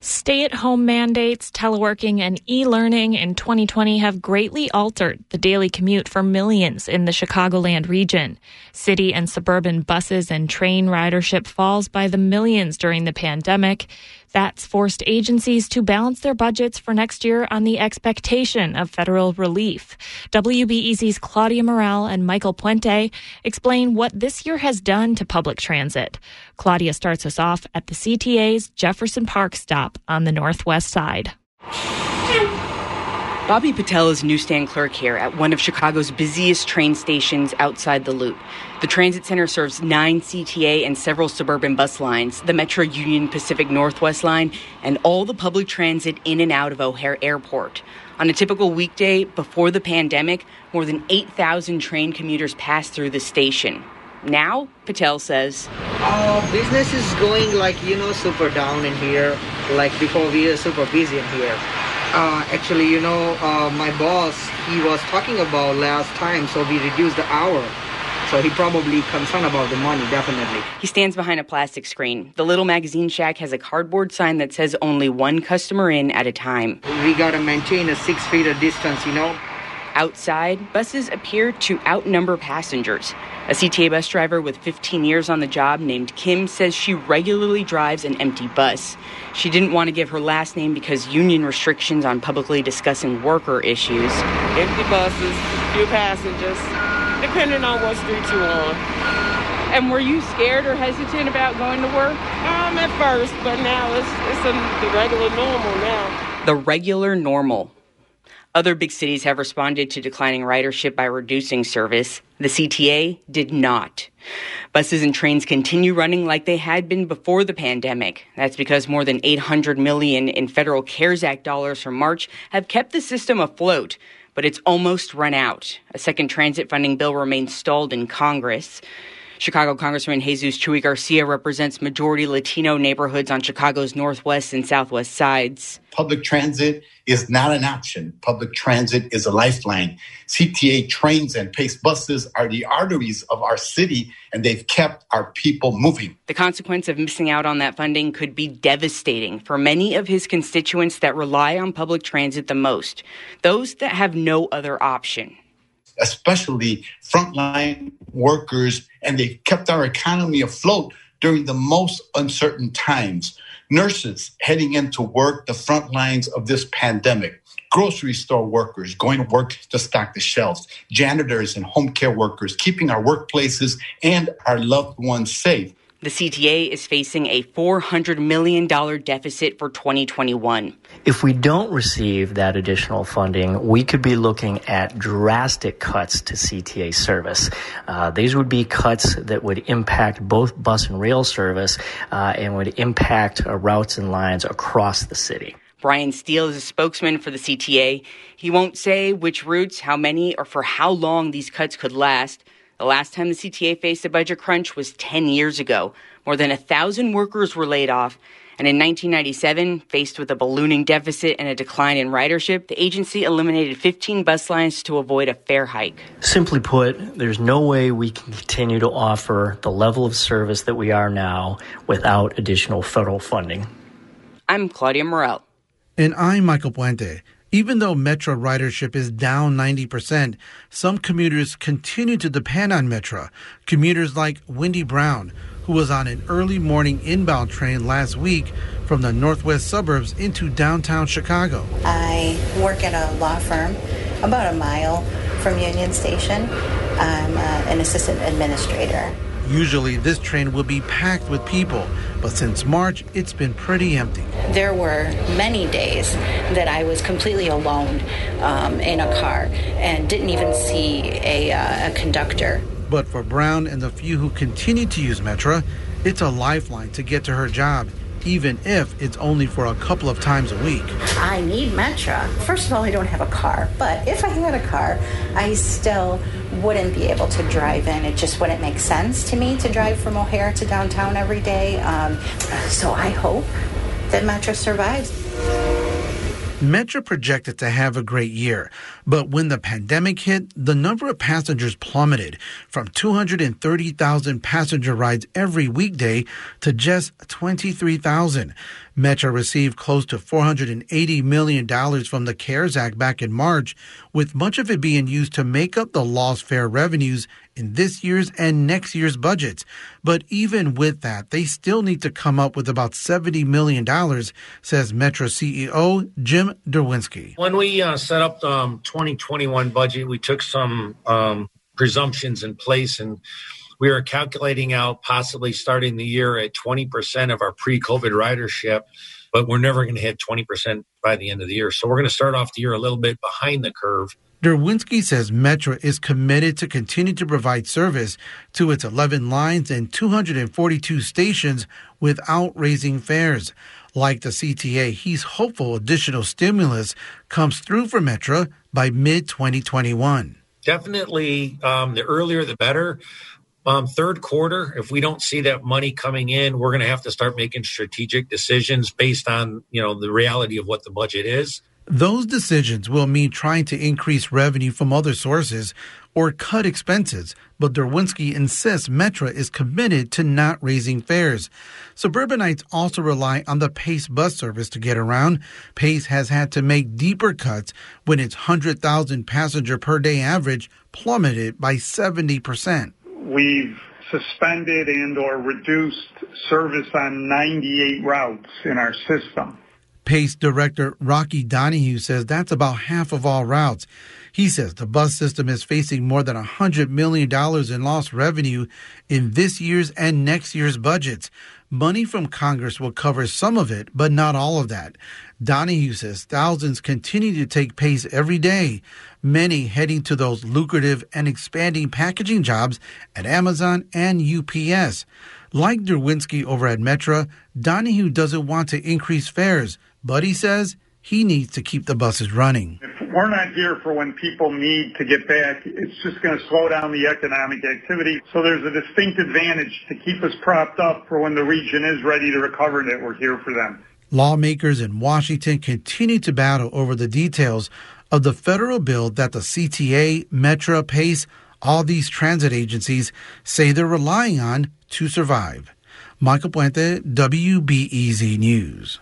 Stay at home mandates, teleworking, and e learning in 2020 have greatly altered the daily commute for millions in the Chicagoland region. City and suburban buses and train ridership falls by the millions during the pandemic. That's forced agencies to balance their budgets for next year on the expectation of federal relief. WBEZ's Claudia Morell and Michael Puente explain what this year has done to public transit. Claudia starts us off at the CTA's Jefferson Park stop on the northwest side. Bobby Patel is newsstand clerk here at one of Chicago's busiest train stations outside the Loop. The transit center serves nine CTA and several suburban bus lines, the Metra Union Pacific Northwest line, and all the public transit in and out of O'Hare Airport. On a typical weekday before the pandemic, more than 8,000 train commuters pass through the station. Now, Patel says, uh, business is going like, you know, super down in here. Like before, we were super busy in here. Uh, actually, you know, uh, my boss, he was talking about last time, so we reduced the hour. So he probably concerned about the money, definitely. He stands behind a plastic screen. The little magazine shack has a cardboard sign that says only one customer in at a time. We gotta maintain a six feet of distance, you know. Outside, buses appear to outnumber passengers. A CTA bus driver with 15 years on the job named Kim says she regularly drives an empty bus. She didn't want to give her last name because union restrictions on publicly discussing worker issues. Empty buses, few passengers, depending on what street you're on. And were you scared or hesitant about going to work? Um, at first, but now it's it's a, the regular normal now. The regular normal. Other big cities have responded to declining ridership by reducing service. The CTA did not. Buses and trains continue running like they had been before the pandemic. That's because more than 800 million in federal CARES Act dollars from March have kept the system afloat, but it's almost run out. A second transit funding bill remains stalled in Congress. Chicago Congressman Jesus Chuy Garcia represents majority Latino neighborhoods on Chicago's northwest and southwest sides. Public transit is not an option. Public transit is a lifeline. CTA trains and PACE buses are the arteries of our city, and they've kept our people moving. The consequence of missing out on that funding could be devastating for many of his constituents that rely on public transit the most, those that have no other option especially frontline workers, and they've kept our economy afloat during the most uncertain times. Nurses heading into work, the front lines of this pandemic. Grocery store workers going to work to stock the shelves, janitors and home care workers keeping our workplaces and our loved ones safe. The CTA is facing a $400 million deficit for 2021. If we don't receive that additional funding, we could be looking at drastic cuts to CTA service. Uh, these would be cuts that would impact both bus and rail service uh, and would impact uh, routes and lines across the city. Brian Steele is a spokesman for the CTA. He won't say which routes, how many, or for how long these cuts could last. The last time the CTA faced a budget crunch was 10 years ago. More than a thousand workers were laid off. And in 1997, faced with a ballooning deficit and a decline in ridership, the agency eliminated 15 bus lines to avoid a fare hike. Simply put, there's no way we can continue to offer the level of service that we are now without additional federal funding. I'm Claudia Morell. And I'm Michael Puente. Even though Metra ridership is down 90%, some commuters continue to depend on Metra. Commuters like Wendy Brown, who was on an early morning inbound train last week from the northwest suburbs into downtown Chicago. I work at a law firm about a mile from Union Station. I'm uh, an assistant administrator. Usually, this train will be packed with people, but since March, it's been pretty empty. There were many days that I was completely alone um, in a car and didn't even see a, uh, a conductor. But for Brown and the few who continue to use Metra, it's a lifeline to get to her job even if it's only for a couple of times a week. I need Metra. First of all, I don't have a car, but if I had a car, I still wouldn't be able to drive in. It just wouldn't make sense to me to drive from O'Hare to downtown every day. Um, so I hope that Metra survives. Metra projected to have a great year, but when the pandemic hit, the number of passengers plummeted from 230,000 passenger rides every weekday to just 23,000. Metra received close to $480 million from the CARES Act back in March, with much of it being used to make up the lost fare revenues in this year's and next year's budgets. But even with that, they still need to come up with about $70 million, says Metra CEO Jim Derwinski. When we uh, set up the um, 2021 budget, we took some um, presumptions in place and we are calculating out possibly starting the year at 20% of our pre COVID ridership, but we're never going to hit 20% by the end of the year. So we're going to start off the year a little bit behind the curve. Derwinski says Metra is committed to continue to provide service to its 11 lines and 242 stations without raising fares. Like the CTA, he's hopeful additional stimulus comes through for Metra by mid 2021. Definitely, um, the earlier the better. Um, third quarter, if we don't see that money coming in, we're going to have to start making strategic decisions based on you know the reality of what the budget is. Those decisions will mean trying to increase revenue from other sources or cut expenses, but Derwinski insists Metra is committed to not raising fares. Suburbanites also rely on the Pace bus service to get around. Pace has had to make deeper cuts when its 100,000 passenger per day average plummeted by 70 percent. We've suspended and or reduced service on 98 routes in our system. PACE Director Rocky Donahue says that's about half of all routes. He says the bus system is facing more than $100 million in lost revenue in this year's and next year's budgets. Money from Congress will cover some of it, but not all of that. Donahue says thousands continue to take pace every day, many heading to those lucrative and expanding packaging jobs at Amazon and UPS. Like Derwinski over at Metra, Donahue doesn't want to increase fares, but he says he needs to keep the buses running. If we're not here for when people need to get back, it's just going to slow down the economic activity. So there's a distinct advantage to keep us propped up for when the region is ready to recover that we're here for them. Lawmakers in Washington continue to battle over the details of the federal bill that the CTA, Metra, PACE, all these transit agencies say they're relying on to survive. Michael Puente, WBEZ News.